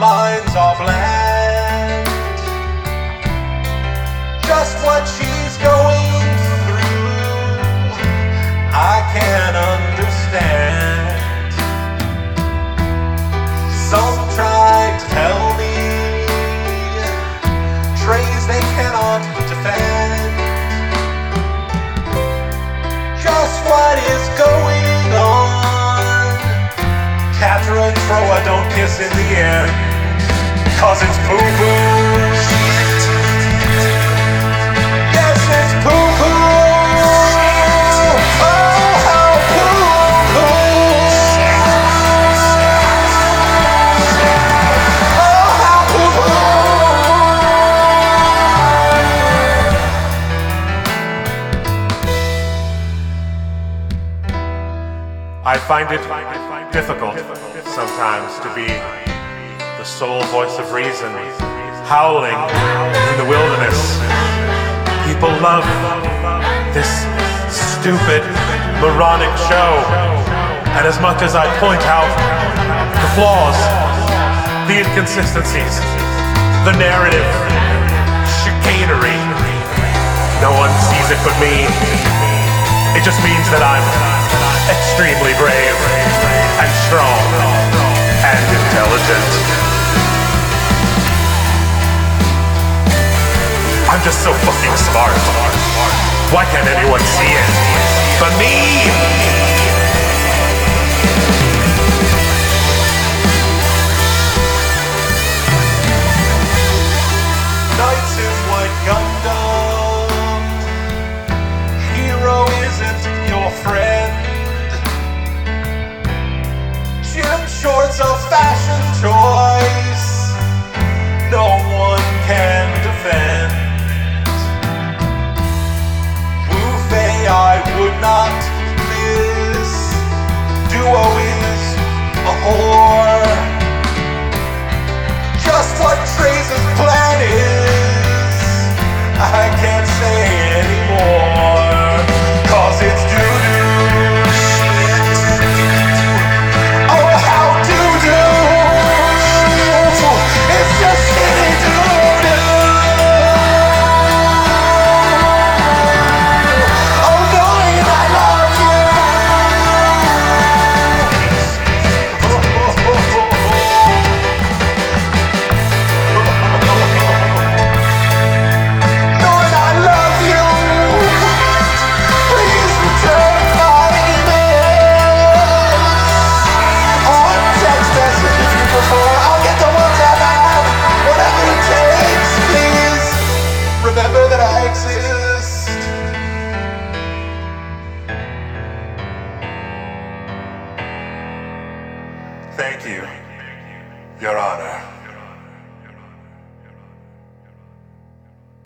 minds are bland. Don't kiss in the air, cause it's poo poo. I find it difficult sometimes to be the sole voice of reason, howling in the wilderness. People love this stupid, moronic show. And as much as I point out the flaws, the inconsistencies, the narrative, chicanery, no one sees it but me. It just means that I'm extremely brave and strong and intelligent. I'm just so fucking smart. Why can't anyone see it but me? Thank you, Your Honor.